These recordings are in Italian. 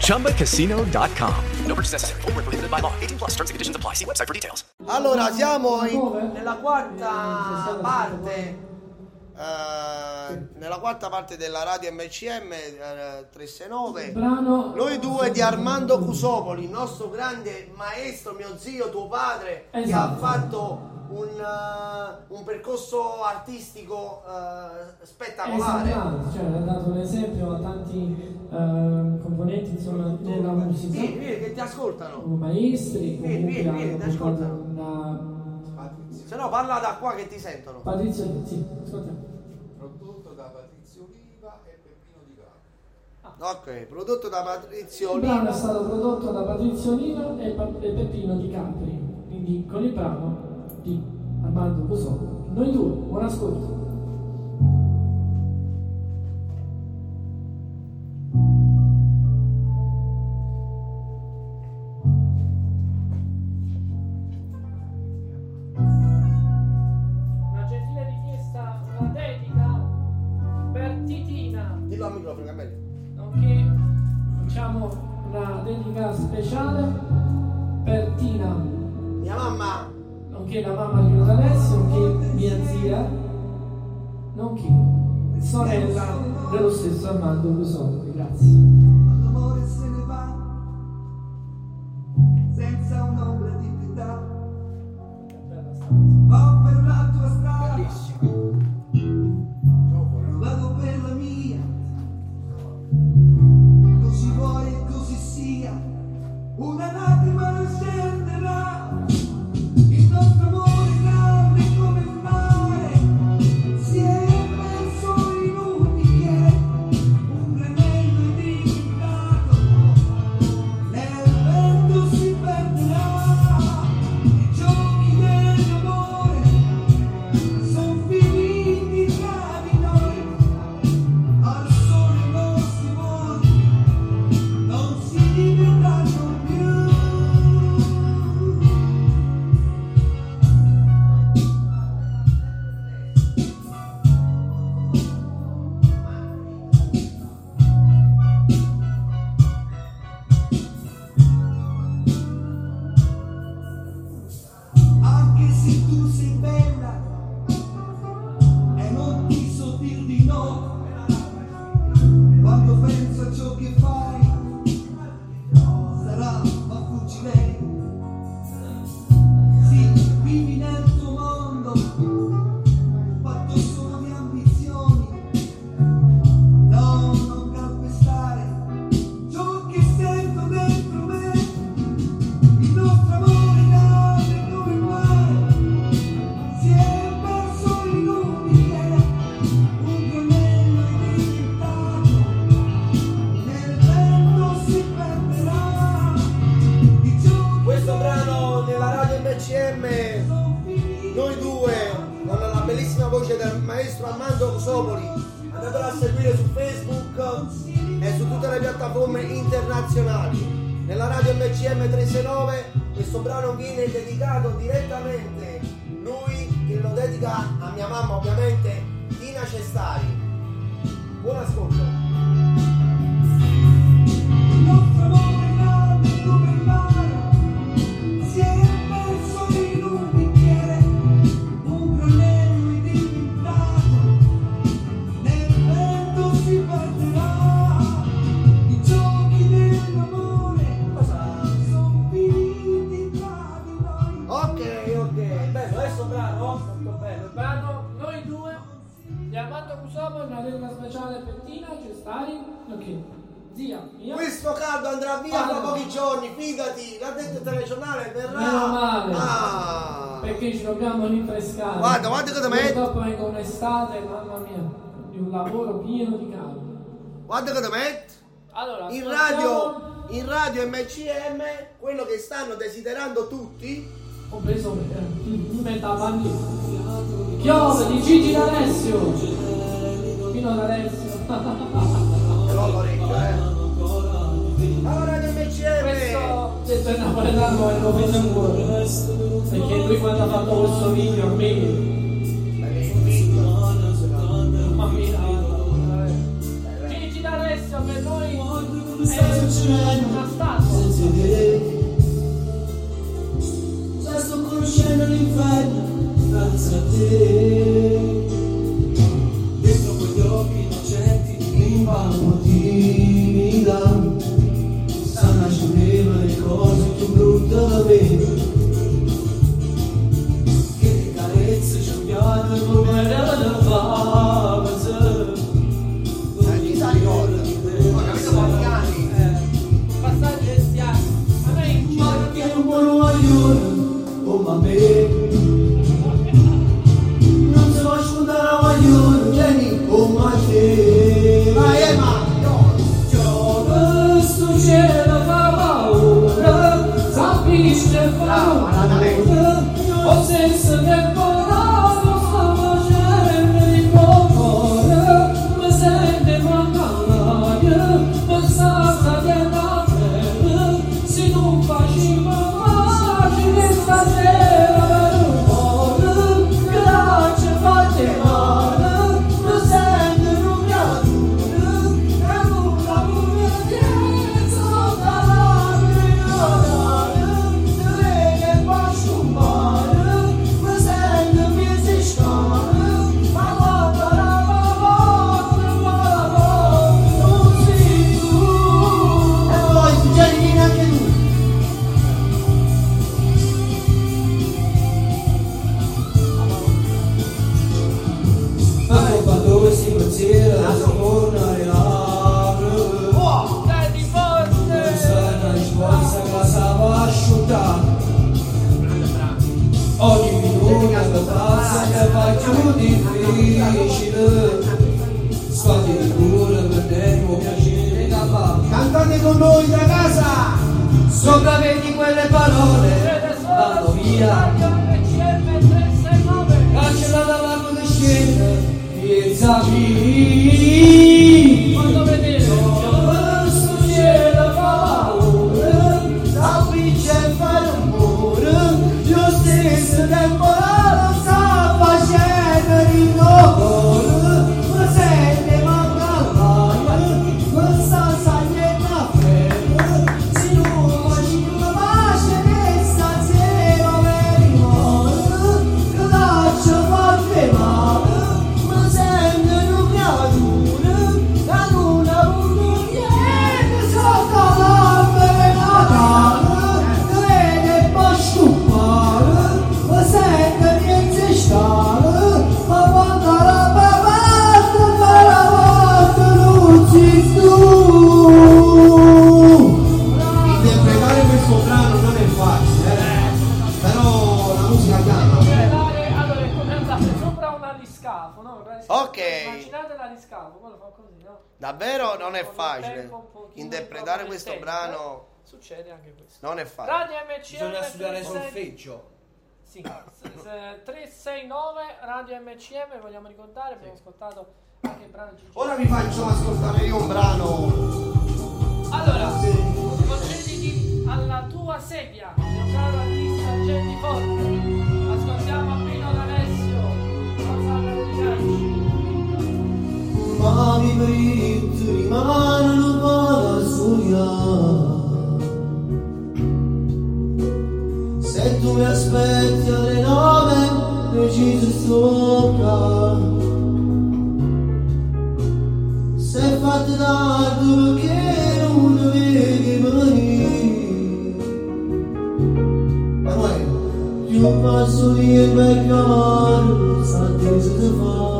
ChumbaCasino.com. No purchase necessary. Full prohibited by law. 18 plus terms and conditions apply. See website for details. Allora, siamo in, nella quarta parte. Uh, nella quarta parte della radio MCM uh, 369 noi due di Armando Cusopoli il nostro grande maestro mio zio tuo padre esatto. che ha fatto un, uh, un percorso artistico spettacolare. Esatto, cioè, ha dato un esempio a tanti componenti insomma, della musica. Vieni, vieni che ti ascoltano. Maestri vieni, vieni, vieni, ti ascoltano. una... se no parla da qua che ti sentono. Patrizio sì, ascolta Ok, prodotto da Patrizio Il brano è stato prodotto da Patrizio Oliva e, pa- e Peppino Di Capri, quindi con il brano di Armando Cusò. Noi due, buon ascolto. Al microfono che è meglio. nonché facciamo una dedica speciale per Tina, Mia mamma, nonché la mamma di Alessio, nonché mia zia, nonché sorella dello stesso Armando Busoni. Grazie. Piattaforme internazionali. Nella radio MCM 369 questo brano viene dedicato direttamente, lui che lo dedica a mia mamma ovviamente, Tina Cestari. Zia, mia. Questo caldo andrà via fra Guarda. pochi giorni, fidati, l'ha detto il telegiornale, verrà. Meno male. Ah. Perché ci dobbiamo rinfrescare. Guarda, guarda cosa metti. Purtroppo vengo un'estate, mamma mia, di un lavoro pieno di caldo. Guarda cosa metti. Allora, In radio, in radio MCM, quello che stanno desiderando tutti, Ho preso eh, metà bandiera. Chiove di Gigi D'Alessio. Fino D'Alessio. Questo detto il napoletano è lo vedo in cuore. Perché lui quando ha fatto questo video a me. Mamma mia. Gigi D'Alessio per noi è una mudando a. Christopher, oh, oh, sense of Sopravvedi quelle parole Vanno via. Cancellata la E zappi Quando vedete Questo Succede anche questo. non è facile. Radio MCM Bisogna studiare 36 solfeggio. Sì, s- s- 369 Radio MCM, vogliamo ricordare, abbiamo ascoltato anche il brano Gigi. Ora vi faccio ascoltare io un brano. Allora, concediti alla tua sedia, mio caro artista Jenny Forte. Ascoltiamo Pino D'Alessio, Rosanna Ricacci. Ma mi rimangono mi aspetti alle nove, deciso sto Se fate tardi perché non vedi venire. Manuele, più passo di il vecchio sa attesa di fare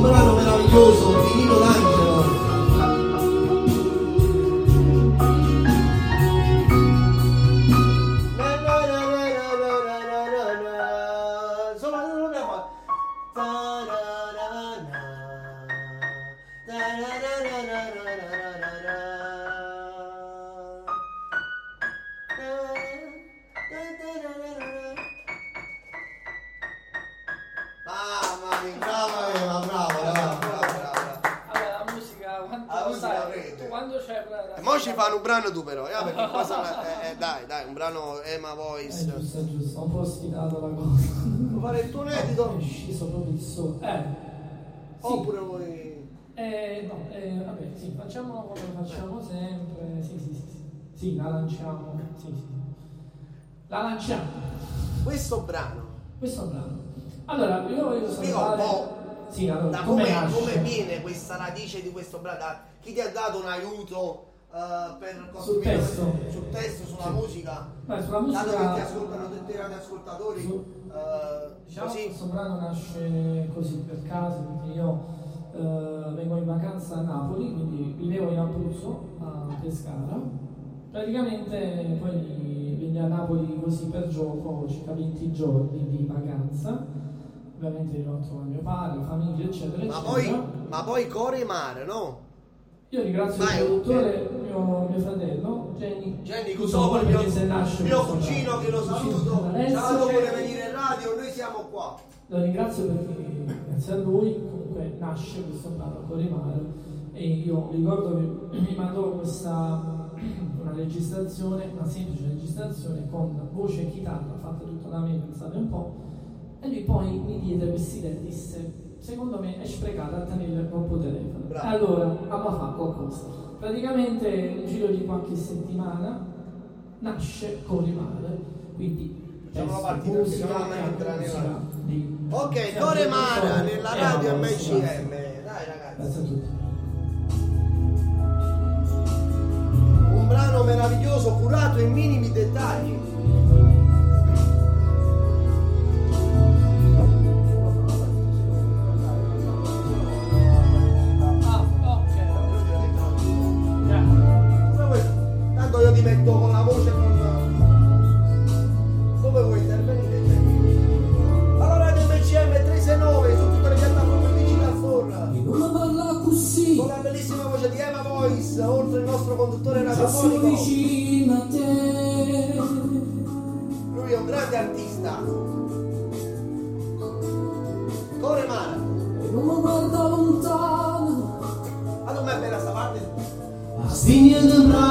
un brano meraviglioso di Nino D'Angelo mo ci fanno un brano tu però, eh, perché qua sarà- eh, eh, dai, dai, un brano Emma Eh, Voice. giusto, è giusto, ho un po' sfidato la cosa. Fare il tuo inedito? È sceso proprio il sole. Eh, sì. Oppure vuoi... Eh, no, eh, vabbè, sì, facciamo come facciamo sempre. Sì, sì, sì, sì. Sì, la lanciamo. Sì, sì. La lanciamo. Questo brano, Questo brano. Allora, io voglio spiega un salutare... po' Sì, allora, da come, come, viene questa radice di questo brano, chi ti ha dato un aiuto eh, per Sul testo. sul testo, sulla Sì. musica? Beh, sulla Dato che musica... ti ascoltano tutti i radioascoltatori, Su- eh, Diciamo così. che questo brano nasce così per caso perché io eh, vengo in vacanza a Napoli, quindi vivevo in Abruzzo, a Pescara. Praticamente poi venni a Napoli così per gioco, circa 20 giorni di vacanza. Ovviamente ero con mio padre, famiglia, eccetera, Ma eccetera. poi, ma poi Core e Mare, no? Io ringrazio Vai, il produttore, mio, mio fratello, Jenny. Jenny Cusopoli, mio questo cugino che lo saluto, Alessio, ciao, vuole venire in radio, noi siamo qua. Lo ringrazio perché grazie a lui comunque nasce questo brano Corimare e io ricordo che mi mandò questa una registrazione, una semplice registrazione con voce e chitarra fatta tutta da me, pensate un po', e lui poi mi diede questa idea e disse secondo me è sprecata a tenere il proprio telefono. Bravo. Allora abbiamo fatto qualcosa. Praticamente nel giro di qualche settimana nasce Corimare, quindi Facciamo la partita, musica, entra nella- di- Ok, Core di Mara persone. nella Eh, radio MCM. Dai ragazzi. Grazie a tutti. Un brano meraviglioso curato in minimi dettagli. Ach, sin yedem rai.